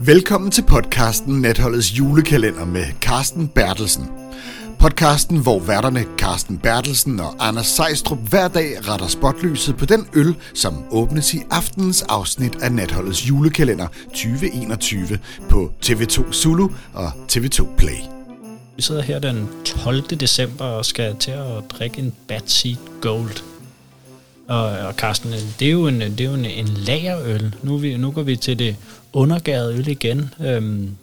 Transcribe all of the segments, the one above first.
Velkommen til podcasten Natholdets julekalender med Carsten Bertelsen. Podcasten, hvor værterne Carsten Bertelsen og Anders Sejstrup hver dag retter spotlyset på den øl, som åbnes i aftenens afsnit af Natholdets julekalender 2021 på TV2 Zulu og TV2 Play. Vi sidder her den 12. december og skal til at drikke en Bad Seed Gold. Og, og Carsten, det er jo en, det er jo en, en lagerøl. Nu, vi, nu går vi til det undergæret øl igen. Øhm,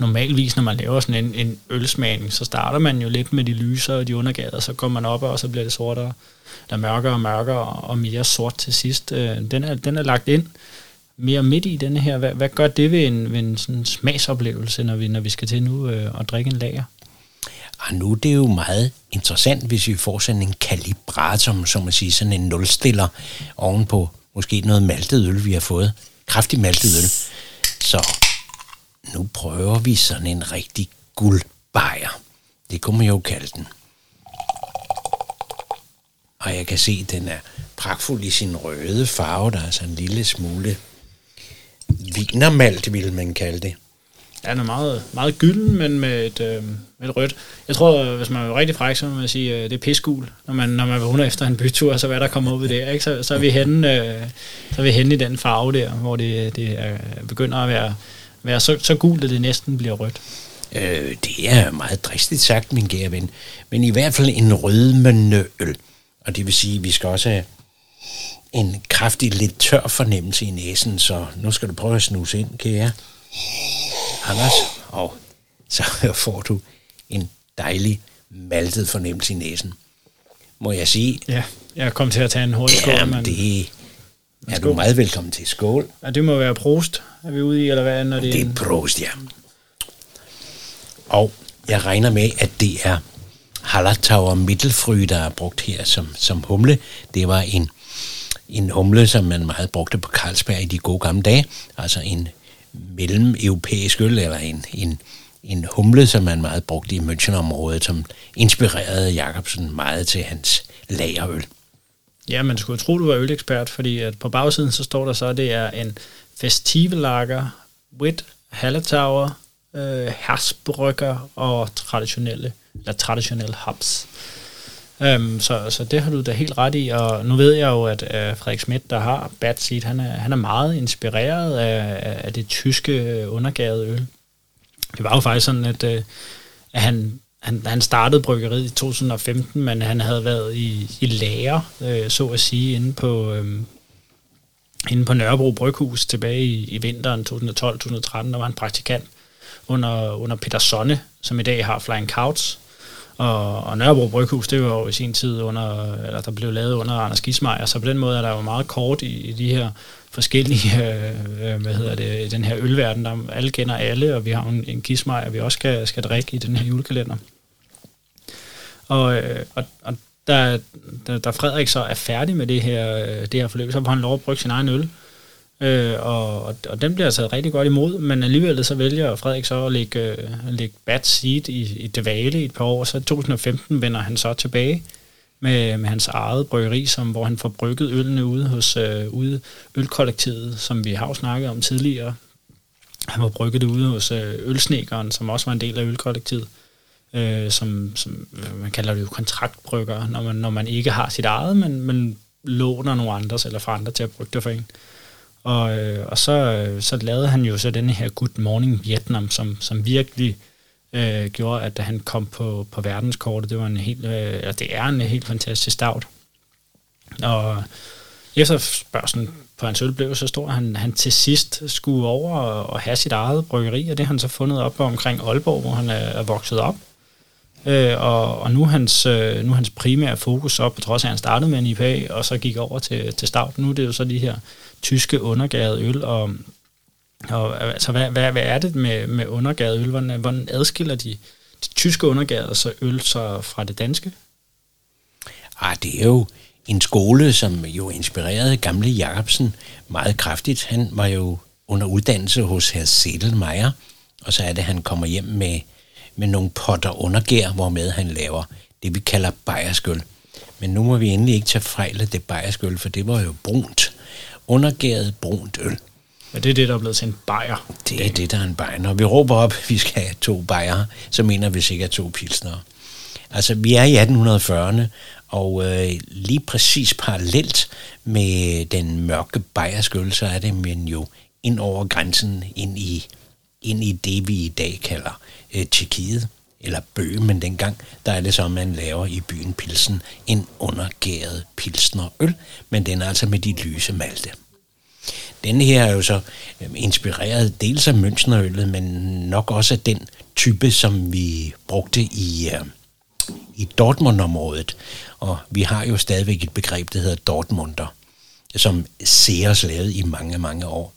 normalvis, når man laver sådan en, en ølsmagning, så starter man jo lidt med de lyser og de undergærede, og så går man op, og så bliver det sortere, der mørkere og mørkere og mere sort til sidst. Øh, den, er, den er lagt ind mere midt i denne her. Hvad, hvad gør det ved en, ved en sådan smagsoplevelse, når vi, når vi skal til nu øh, og drikke en lager? Og nu det er det jo meget interessant, hvis vi får sådan en kalibrator, som man siger, sådan en nulstiller ovenpå måske noget maltet øl, vi har fået. Kraftig maltet øl. Så nu prøver vi sådan en rigtig guldbajer. Det kunne man jo kalde den. Og jeg kan se, at den er pragtfuld i sin røde farve. Der er sådan en lille smule vinermalt, vil man kalde det. Ja, den er meget, meget gylden, men med et, øh, med et rødt. Jeg tror, hvis man er rigtig fræk, så må man sige, at øh, det er pisgul, Når man, når man vågner efter en bytur, så hvad der kommer ud der. ikke? Så, så, er vi henne, øh, så er vi henne i den farve der, hvor det, det er, begynder at være, være så, så gult, at det næsten bliver rødt. Øh, det er meget dristigt sagt, min kære ven. Men i hvert fald en rødmende øl. Og det vil sige, at vi skal også have en kraftig, lidt tør fornemmelse i næsen, så nu skal du prøve at snuse ind, kære. Anders, og så får du en dejlig maltet fornemmelse i næsen. Må jeg sige? Ja, jeg kom til at tage en hurtig skål. Jamen, men... det er du meget velkommen til. Skål. Ja, det må være prost, er vi ude i, eller hvad? Når det, det er prost, ja. Og jeg regner med, at det er Hallertauer Mittelfry, der er brugt her som, som humle. Det var en, en humle, som man meget brugte på Carlsberg i de gode gamle dage. Altså en mellem-europæisk øl, eller en, en, en humle, som man meget brugte i Münchenområdet, som inspirerede Jacobsen meget til hans lagerøl. Ja, man skulle tro, du var ølekspert, fordi at på bagsiden så står der så, at det er en festivelager, wit, halletauer, øh, hersbrygger og traditionelle, eller traditionelle hops. Øhm, så, så det har du da helt ret i, og nu ved jeg jo, at øh, Frederik Schmidt, der har Bad Seed, han er, han er meget inspireret af, af det tyske øh, undergavede øl. Det var jo faktisk sådan, at, øh, at han, han, han startede bryggeriet i 2015, men han havde været i, i lære, øh, så at sige, inde på, øh, inde på Nørrebro Bryghus tilbage i, i vinteren 2012-2013, der var han praktikant under, under Peter Sonne, som i dag har Flying Couch, og, og Nørrebro Bryghus, det var jo i sin tid under, eller der blev lavet under Anders Gismeier, så på den måde er der jo meget kort i, i de her forskellige, øh, hvad hedder det, den her ølverden, der alle kender alle, og vi har en, en Gismeier, vi også skal, skal drikke i den her julekalender. Og, øh, og, og da, da, da Frederik så er færdig med det her, øh, det her forløb, så får han lov at brygge sin egen øl. Øh, og, og den bliver taget rigtig godt imod, men alligevel så vælger Frederik så at lægge, øh, lægge bad seat i, i Devale i et par år, så i 2015 vender han så tilbage med, med hans eget bryggeri, som, hvor han får brygget ølene ude hos øh, ude ølkollektivet, som vi har jo snakket om tidligere. Han var brygget det ude hos øh, Ølsnekeren, som også var en del af ølkollektivet, øh, som, som øh, man kalder det jo kontraktbrygger, når man, når man ikke har sit eget, men, men låner nogle andres eller fra andre til at brygge det for en. Og, øh, og så, øh, så lavede han jo så den her Good Morning Vietnam, som, som virkelig øh, gjorde, at han kom på, på verdenskortet. Det var en helt, øh, det er en helt fantastisk start. Og efterspørgselen på hans øl blev så stor, at han, han til sidst skulle over og, og have sit eget bryggeri, og det har han så fundet op omkring Aalborg, hvor han er, er vokset op. Øh, og, og nu hans, øh, nu hans primære fokus op, på trods af at han startede med en IPA, og så gik over til, til stout. Nu er det jo så de her tyske undergærede øl, og, og altså, hvad, hvad, hvad er det med, med undergærede øl? Hvordan, hvordan adskiller de, de tyske undergærede så øl så fra det danske? Ah, det er jo en skole, som jo inspirerede gamle Jacobsen meget kraftigt. Han var jo under uddannelse hos herr Sedelmeier, og så er det, han kommer hjem med, med nogle potter undergær, hvormed han laver det, vi kalder bajerskøl. Men nu må vi endelig ikke tage fejl af det bajerskøl, for det var jo brunt undergæret brunt øl. Ja, det er det, der er blevet til en bajer. Det er det, der er en bajer. Når vi råber op, at vi skal have to bajer, så mener vi sikkert to pilsner. Altså, vi er i 1840'erne, og øh, lige præcis parallelt med den mørke bajerskøl, så er det men jo ind over grænsen, ind i, ind i det, vi i dag kalder øh, Tjekkiet, eller Bøhmen dengang, der er det så, man laver i byen Pilsen en undergæret pilsnerøl, men den er altså med de lyse malte. Den her er jo så øh, inspireret dels af Münchnerøllet, men nok også af den type, som vi brugte i, øh, i Dortmund-området. Og vi har jo stadigvæk et begreb, der hedder Dortmunder, som Sears lavede i mange, mange år.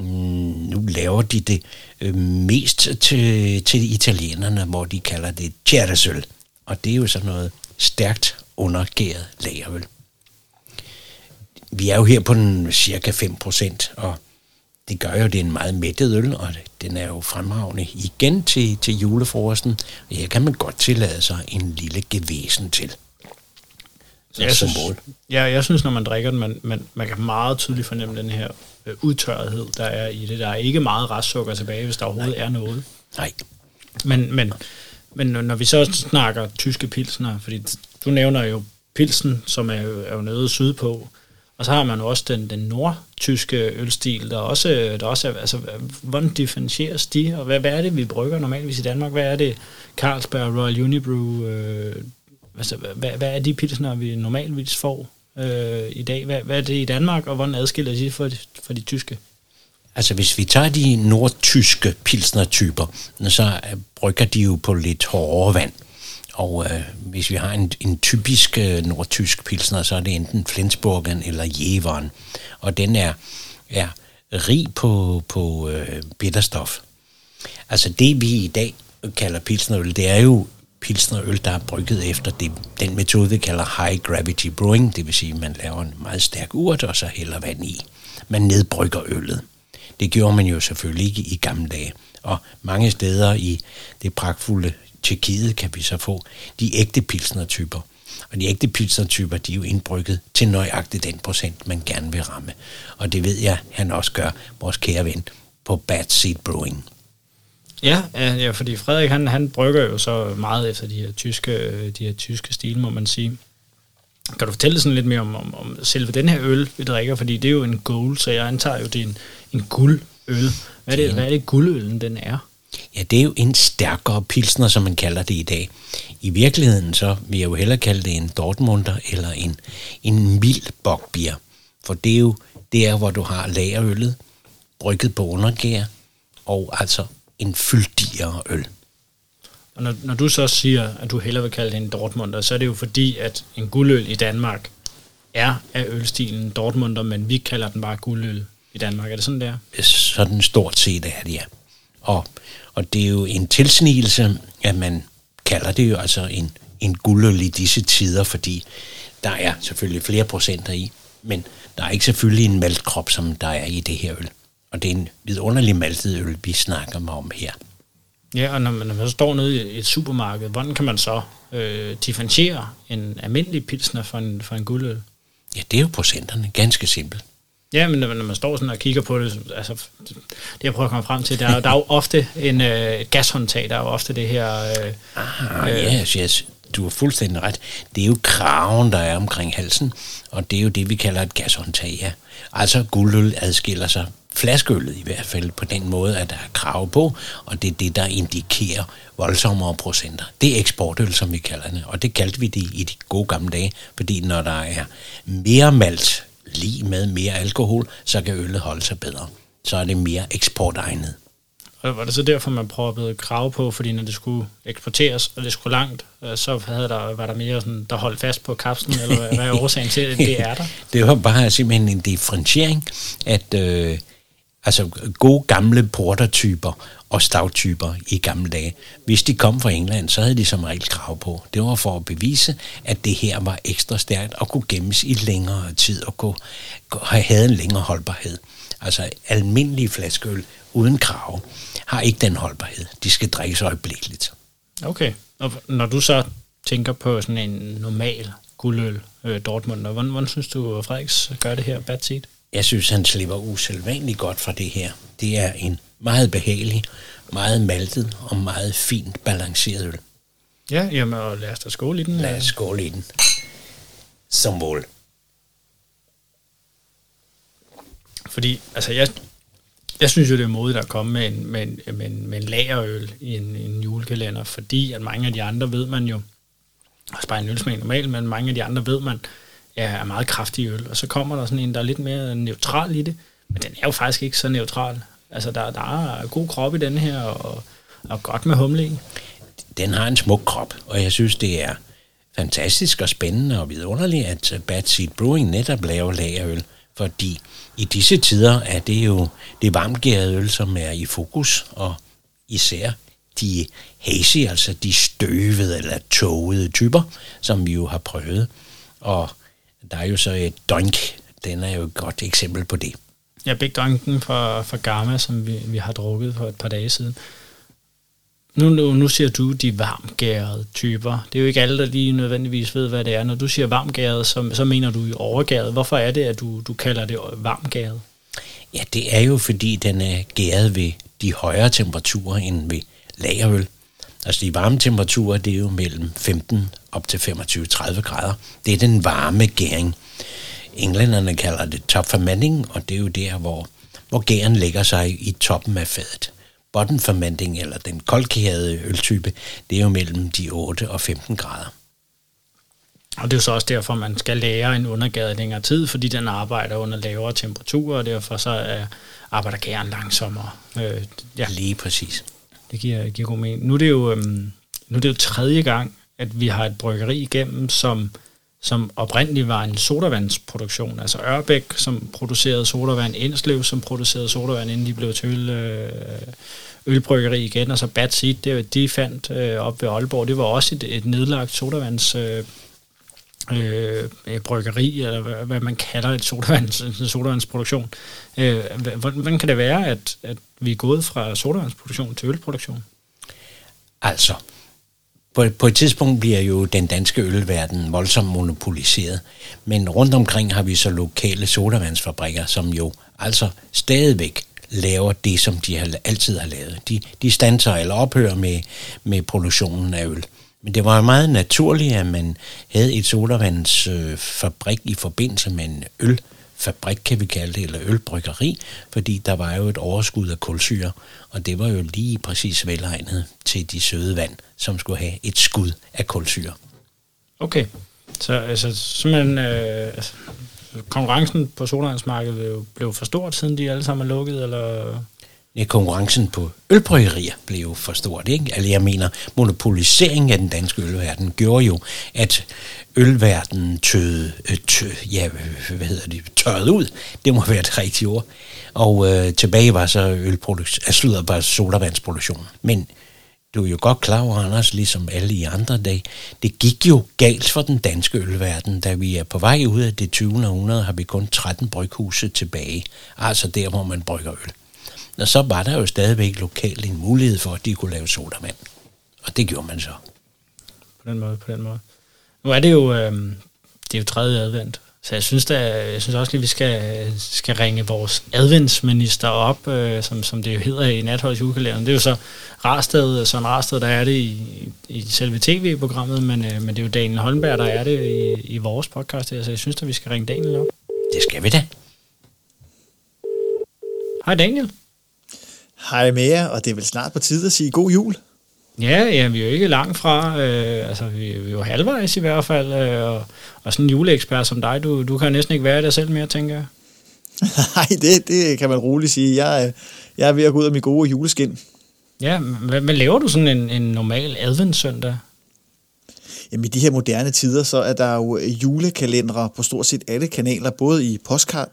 Nu laver de det øh, mest til, til italienerne, hvor de kalder det Ceresøl. Og det er jo sådan noget stærkt undergæret lagerøl vi er jo her på den cirka 5%, og det gør jo, at det er en meget mættet øl, og den er jo fremragende igen til, til julefrokosten. Og her kan man godt tillade sig en lille gevæsen til. Så jeg synes, ja, jeg synes, når man drikker den, man, man, man kan meget tydeligt fornemme den her øh, udtørrethed, der er i det. Der er ikke meget restsukker tilbage, hvis der overhovedet Nej. er noget. Nej. Men, men, men når vi så snakker tyske pilsner, fordi du nævner jo pilsen, som er jo, er jo nede sydpå, og så har man jo også den, den nordtyske ølstil, der også, der også er, altså, hvordan differentieres de, og hvad, hvad er det, vi brygger normalvis i Danmark? Hvad er det, Carlsberg, Royal Unibrew, øh, altså, hvad, hvad er de pilsner, vi normalvis får øh, i dag? Hvad, hvad er det i Danmark, og hvordan adskiller de for, fra de tyske? Altså hvis vi tager de nordtyske pilsnertyper, så øh, brygger de jo på lidt hårdere vand. Og øh, hvis vi har en, en typisk øh, nordtysk pilsner, så er det enten Flensburgen eller Jeveren. Og den er, er rig på, på øh, bitterstof. Altså det vi i dag kalder pilsnerøl, det er jo pilsnerøl, der er brygget efter det, den metode, vi kalder high gravity brewing, det vil sige, at man laver en meget stærk urt, og så hælder vand i. Man nedbrygger øllet. Det gjorde man jo selvfølgelig ikke i gamle dage. Og mange steder i det pragtfulde Tjekkiet kan vi så få de ægte pilsnertyper. Og de ægte pilsnertyper, de er jo indbrygget til nøjagtigt den procent, man gerne vil ramme. Og det ved jeg, han også gør, vores kære ven, på Bad Seed Brewing. Ja, ja fordi Frederik, han, han brygger jo så meget efter de her tyske, de her tyske stil, må man sige. Kan du fortælle sådan lidt mere om, om, om selve den her øl, vi drikker? Fordi det er jo en gold, så jeg antager jo, det er en, en guldøl. Hvad er det, hvad er det guldøllen den er? Ja, det er jo en stærkere pilsner, som man kalder det i dag. I virkeligheden så vil jeg jo hellere kalde det en Dortmunder eller en, en mild bokbier. For det er jo der, hvor du har lagerøllet, brygget på undergær, og altså en fyldigere øl. Og når, når du så siger, at du hellere vil kalde det en Dortmunder, så er det jo fordi, at en guldøl i Danmark er af ølstilen Dortmunder, men vi kalder den bare guldøl i Danmark. Er det sådan, der? Sådan stort set er det, ja. Og, og det er jo en tilsnigelse, at man kalder det jo altså en, en guldøl i disse tider, fordi der er selvfølgelig flere procenter i, men der er ikke selvfølgelig en maltkrop, som der er i det her øl. Og det er en vidunderlig maltet øl, vi snakker om her. Ja, og når man, når man så står nede i et supermarked, hvordan kan man så øh, differentiere en almindelig pilsner fra en, fra en guldøl? Ja, det er jo procenterne. Ganske simpelt. Ja, men når man står sådan og kigger på det, altså det jeg prøver at komme frem til, der, er, der er jo ofte en øh, gashåndtag, der er jo ofte det her... Øh, ah, øh, yes, yes. Du har fuldstændig ret. Det er jo kraven, der er omkring halsen, og det er jo det, vi kalder et gashåndtag, ja. Altså guldøl adskiller sig flaskeøllet i hvert fald på den måde, at der er krav på, og det er det, der indikerer voldsommere procenter. Det er eksportøl, som vi kalder det, og det kaldte vi det i de gode gamle dage, fordi når der er mere malt lige med mere alkohol, så kan øllet holde sig bedre. Så er det mere eksportegnet. Og var det så derfor, man proppede krav på, fordi når det skulle eksporteres, og det skulle langt, øh, så havde der, var der mere sådan, der holdt fast på kapslen, eller hvad er årsagen til, at det er der? det var bare simpelthen en differentiering, at øh, altså gode gamle portertyper og stavtyper i gamle dage. Hvis de kom fra England, så havde de som regel krav på. Det var for at bevise, at det her var ekstra stærkt og kunne gemmes i længere tid og kunne, have en længere holdbarhed. Altså almindelige flaskeøl uden krav har ikke den holdbarhed. De skal drikkes øjeblikkeligt. Okay. Og når du så tænker på sådan en normal guldøl, øh, Dortmund, hvordan, hvordan synes du, at Frederiks gør det her bad seat? Jeg synes, han slipper usædvanligt godt fra det her. Det er en meget behagelig, meget maltet og meget fint balanceret øl. Ja, jamen, og lad os da skåle i den. Lad os skåle i den. Som mål. Fordi, altså, jeg, jeg synes jo, det er modigt at komme med en, med en, med en, med en lagerøl i en, en julekalender, fordi at mange af de andre ved man jo, også bare en ølsmag normalt, men mange af de andre ved man, er meget kraftig øl, og så kommer der sådan en, der er lidt mere neutral i det, men den er jo faktisk ikke så neutral. Altså, der, der er god krop i den her, og, og godt med humle i. Den har en smuk krop, og jeg synes, det er fantastisk og spændende og vidunderligt, at øh, Bad Seed Brewing netop laver lagerøl, fordi i disse tider er det jo det varmgærede øl, som er i fokus, og især de hazy, altså de støvede eller tågede typer, som vi jo har prøvet. Og der er jo så et dunk, den er jo et godt eksempel på det. Ja, Big Dunken fra, fra Gamma, som vi, vi har drukket for et par dage siden. Nu, nu, nu siger du de varmgærede typer. Det er jo ikke alle, der lige nødvendigvis ved, hvad det er. Når du siger varmgæret, så, så mener du jo overgæret. Hvorfor er det, at du, du kalder det varmgæret? Ja, det er jo fordi, den er gæret ved de højere temperaturer end ved lagerøl. Altså de varme temperaturer, det er jo mellem 15 op til 25-30 grader. Det er den varme gæring. Englænderne kalder det top fermenting, og det er jo der, hvor, hvor gæren lægger sig i toppen af fadet. Bottom fermenting, eller den koldkærede øltype, det er jo mellem de 8 og 15 grader. Og det er jo så også derfor, man skal lære en undergade længere tid, fordi den arbejder under lavere temperaturer, og derfor så er, arbejder gæren langsommere. Øh, ja. Lige præcis. Det giver, giver god mening. Nu er, det jo, øhm, nu er det jo tredje gang, at vi har et bryggeri igennem, som, som oprindeligt var en sodavandsproduktion. Altså Ørbæk, som producerede sodavand, Indslev, som producerede sodavand, inden de blev til øl, øh, ølbryggeri igen, og så Bad Seed, det, de fandt øh, op ved Aalborg, det var også et, et nedlagt sodavands øh, øh, bryggeri, eller hvad, hvad man kalder et sodavands, en sodavandsproduktion. Øh, hvordan kan det være, at, at vi er gået fra sodavandsproduktion til ølproduktion? Altså, på, på et tidspunkt bliver jo den danske ølverden voldsomt monopoliseret, men rundt omkring har vi så lokale sodavandsfabrikker, som jo altså stadigvæk laver det, som de har, altid har lavet. De, de standser eller ophører med, med produktionen af øl. Men det var jo meget naturligt, at man havde et sodavandsfabrik øh, i forbindelse med en ølfabrik, kan vi kalde det, eller ølbryggeri, fordi der var jo et overskud af kulsyre, og det var jo lige præcis velegnet til de søde vand, som skulle have et skud af kulsyre. Okay, så altså, simpelthen, øh, altså, konkurrencen på sodavandsmarkedet blev, blev for stort, siden de alle sammen er lukket, eller konkurrencen på ølbryggerier blev jo for stort. Ikke? Altså, jeg mener, monopoliseringen af den danske ølverden gjorde jo, at ølverdenen tøde, øh, tø, ja, hvad hedder det, tørrede ud. Det må være et rigtige ord. Og øh, tilbage var så ølproduktion, altså, slutter bare sodavandsproduktionen. Men du er jo godt klar over, Anders, ligesom alle i andre dage, det gik jo galt for den danske ølverden. Da vi er på vej ud af det 20. århundrede, har vi kun 13 bryghuse tilbage. Altså der, hvor man brygger øl. Og så var der jo stadigvæk lokalt en mulighed for, at de kunne lave sodavand. Og det gjorde man så. På den måde, på den måde. Nu er det jo, øh, det er jo tredje advent, så jeg synes, da, jeg synes også at vi skal, skal ringe vores adventsminister op, øh, som, som det jo hedder i Natholds julekalenderen. Det er jo så Rarsted, sådan Rarsted, der er det i, i selve tv-programmet, men, øh, men det er jo Daniel Holmberg, der er det i, i vores podcast her, så jeg synes at vi skal ringe Daniel op. Det skal vi da. Hej Daniel. Hej med jer, og det er vel snart på tide at sige god jul. Ja, ja, vi er jo ikke langt fra, øh, altså vi, vi er jo halvvejs i hvert fald, øh, og, og sådan en juleekspert som dig, du, du kan næsten ikke være der selv mere, tænker jeg. Nej, det, det kan man roligt sige. Jeg, jeg er ved at gå ud af min gode juleskin. Ja, hvad, hvad laver du sådan en, en normal adventssøndag? Jamen i de her moderne tider, så er der jo øh, julekalendere på stort set alle kanaler, både i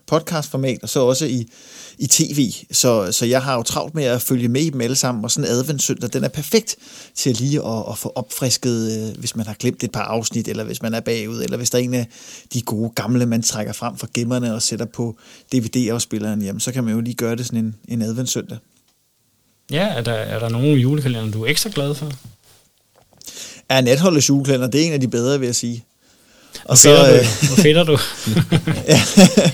podcastformat og så også i, i tv. Så, så jeg har jo travlt med at følge med i dem alle sammen, og sådan en adventssøndag, den er perfekt til lige at, at få opfrisket, øh, hvis man har glemt et par afsnit, eller hvis man er bagud, eller hvis der er en af de gode gamle, man trækker frem fra gemmerne og sætter på DVD-afspilleren, jamen så kan man jo lige gøre det sådan en, en adventssøndag. Ja, er der, er der nogle julekalender, du er ekstra glad for? Ja, Natholdets julekalender, det er en af de bedre, vil jeg sige. Og så, øh, Hvor fedter du? ja,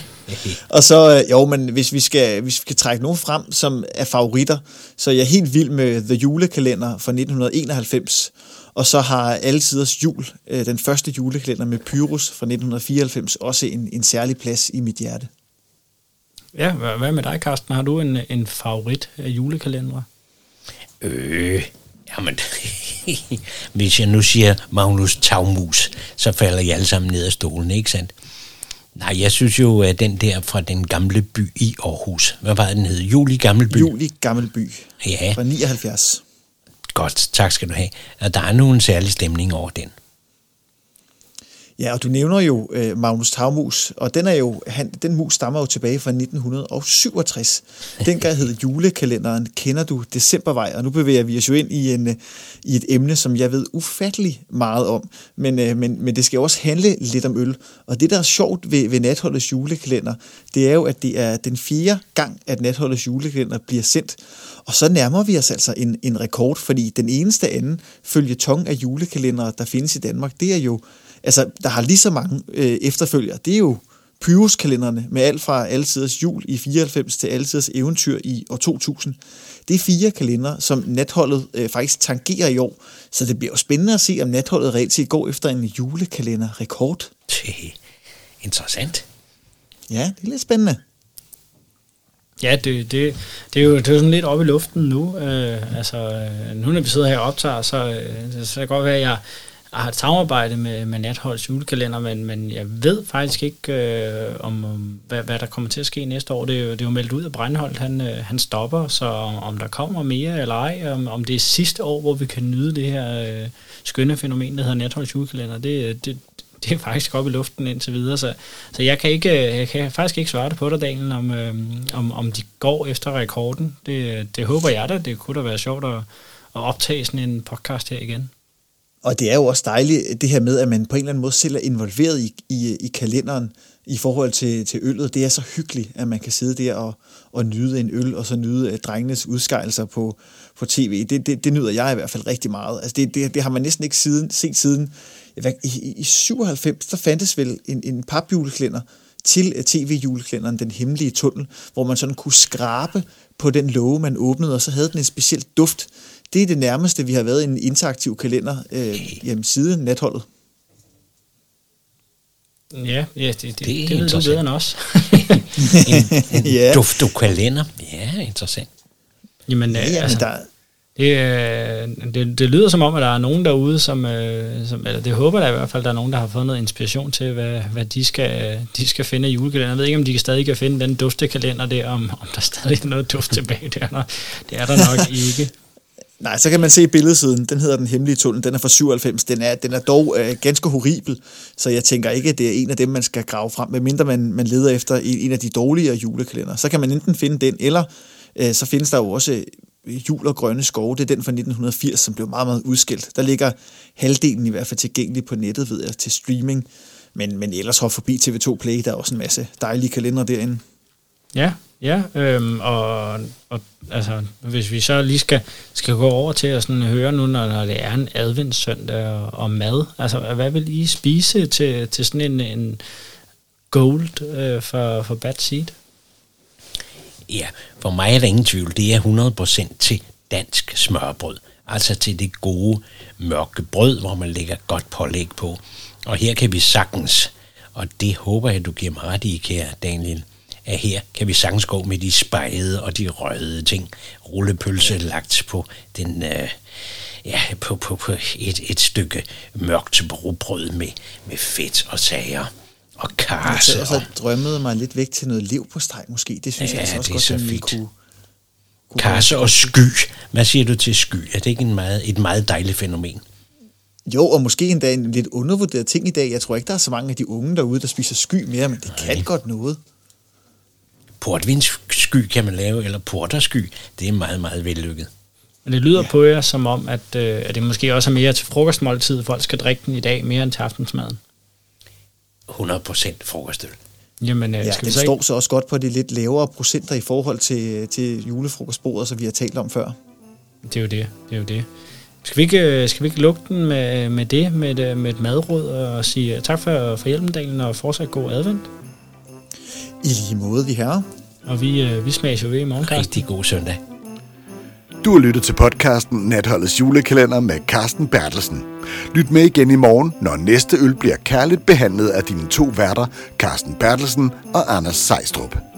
og så, øh, jo, men hvis vi, skal, hvis vi skal trække nogen frem, som er favoritter, så er jeg helt vild med The Julekalender fra 1991, og så har Alle Tiders Jul, øh, den første julekalender med Pyrus fra 1994, også en, en særlig plads i mit hjerte. Ja, hvad med dig, Carsten? Har du en, en favorit af julekalendere? Øh, jamen, hvis jeg nu siger Magnus Tagmus, så falder I alle sammen ned af stolen, ikke sandt? Nej, jeg synes jo, at den der fra den gamle by i Aarhus, hvad var den hed? Juli Gammelby? Juli Gammelby. Ja. Fra 79. Godt, tak skal du have. Og der er nu en særlig stemning over den. Ja, og du nævner jo øh, Magnus Tavmus, og den, er jo, han, den mus stammer jo tilbage fra 1967. Dengang hed julekalenderen Kender du Decembervej, og nu bevæger vi os jo ind i, en, øh, i et emne, som jeg ved ufattelig meget om, men, øh, men, men det skal også handle lidt om øl. Og det, der er sjovt ved, ved Natholdets julekalender, det er jo, at det er den fjerde gang, at Natholdets julekalender bliver sendt. Og så nærmer vi os altså en, en rekord, fordi den eneste anden følgetong af julekalendere, der findes i Danmark, det er jo altså, der har lige så mange øh, efterfølgere. Det er jo Pyrus-kalenderne med alt fra Altiders jul i 94 til Altiders eventyr i år 2000. Det er fire kalender, som natholdet øh, faktisk tangerer i år. Så det bliver jo spændende at se, om natholdet reelt set går efter en julekalender-rekord. Interessant. Ja, det er lidt spændende. Ja, det, det, det, er jo, det er jo sådan lidt oppe i luften nu. Øh, altså, øh, nu når vi sidder her og optager, så, øh, så kan det godt være, at jeg, jeg har et samarbejde med, med Natholds julekalender, men, men jeg ved faktisk ikke, øh, om, om hvad, hvad der kommer til at ske næste år. Det er jo, det er jo meldt ud, at Breinholt han, øh, han stopper, så om, om der kommer mere eller ej, om, om det er sidste år, hvor vi kan nyde det her øh, skønne fænomen, der hedder Natholds julekalender, det, øh, det, det er faktisk op i luften indtil videre, så, så jeg, kan ikke, øh, jeg kan faktisk ikke svare det på dig, Daniel, om, øh, om, om de går efter rekorden. Det, øh, det håber jeg da. Det kunne da være sjovt at, at optage sådan en podcast her igen. Og det er jo også dejligt, det her med, at man på en eller anden måde selv er involveret i, i, i kalenderen i forhold til, til øllet. Det er så hyggeligt, at man kan sidde der og, og nyde en øl, og så nyde øh, drengenes udskejelser på, på tv. Det, det, det nyder jeg i hvert fald rigtig meget. Altså det, det, det har man næsten ikke siden, set siden. I, i 97, der fandtes vel en, en papjuleklænder til øh, tv-juleklænderen Den Hemmelige Tunnel, hvor man sådan kunne skrabe på den låge, man åbnede, og så havde den en speciel duft det er det nærmeste, vi har været i en interaktiv kalender øh, jamen, siden natholdet. Ja, ja det, det, det, det ved du bedre end os. en en ja. duftokalender. Ja, interessant. Jamen, ja, altså, der... det, det, det lyder som om, at der er nogen derude, som, øh, som eller det håber jeg i hvert fald, der er nogen, der har fået noget inspiration til, hvad, hvad de, skal, de skal finde i julekalender. Jeg ved ikke, om de stadig kan finde den duftekalender der, om, om der stadig er noget duft tilbage der. Det er der nok ikke. Nej, så kan man se billedsiden. Den hedder Den Hemmelige Tunnel. Den er fra 97. Den er, den er dog øh, ganske horribel, så jeg tænker ikke, at det er en af dem, man skal grave frem, medmindre man, man leder efter en, en af de dårligere julekalender. Så kan man enten finde den, eller øh, så findes der jo også øh, Jul og Grønne Skove. Det er den fra 1980, som blev meget, meget udskilt. Der ligger halvdelen i hvert fald tilgængelig på nettet, ved jeg, til streaming. Men, men ellers hop forbi TV2 Play, der er også en masse dejlige kalendere derinde. Ja, Ja, øhm, og, og altså, hvis vi så lige skal, skal gå over til at sådan høre nu, når, når det er en adventssøndag og, og mad, altså hvad vil I spise til, til sådan en, en gold øh, for, for Bad Seed? Ja, for mig er der ingen tvivl. Det er 100% til dansk smørbrød. Altså til det gode mørke brød, hvor man lægger godt pålæg på. Og her kan vi sagtens, og det håber jeg, du giver mig ret i, kære Daniel, at her kan vi sagtens gå med de spejede og de røde ting. Rullepølse lagt på den... Øh, ja, på, på, på et, et stykke mørkt brugbrød med, med fedt og sager og karse. Jeg så drømmede mig lidt væk til noget liv på streg måske. Det synes ja, jeg altså også godt, at vi kunne, kunne Karse og sky. Hvad siger du til sky? Er det ikke en meget, et meget dejligt fænomen? Jo, og måske endda en lidt undervurderet ting i dag. Jeg tror ikke, der er så mange af de unge derude, der spiser sky mere, men det Nej. kan godt noget portvinssky kan man lave, eller portersky. Det er meget, meget vellykket. Men det lyder ja. på jer som om, at, øh, at det måske også er mere til frokostmåltid. Folk skal drikke den i dag mere end til aftensmaden. 100% frokostøl. Jamen, øh, ja, skal den vi så står så også godt på de lidt lavere procenter i forhold til, til julefrokostbordet, som vi har talt om før. Det er jo det. det, er jo det. Skal vi ikke, øh, skal vi ikke lukke den med, med det, med et, med et madråd, og sige tak for, for hjælpen, Daniel, og fortsat god advent? I lige måde, vi herrer. Og vi, øh, vi smager jo ved i morgen, Carsten. Rigtig god søndag. Du har lyttet til podcasten Natholdets julekalender med Carsten Bertelsen. Lyt med igen i morgen, når næste øl bliver kærligt behandlet af dine to værter, Carsten Bertelsen og Anders Sejstrup.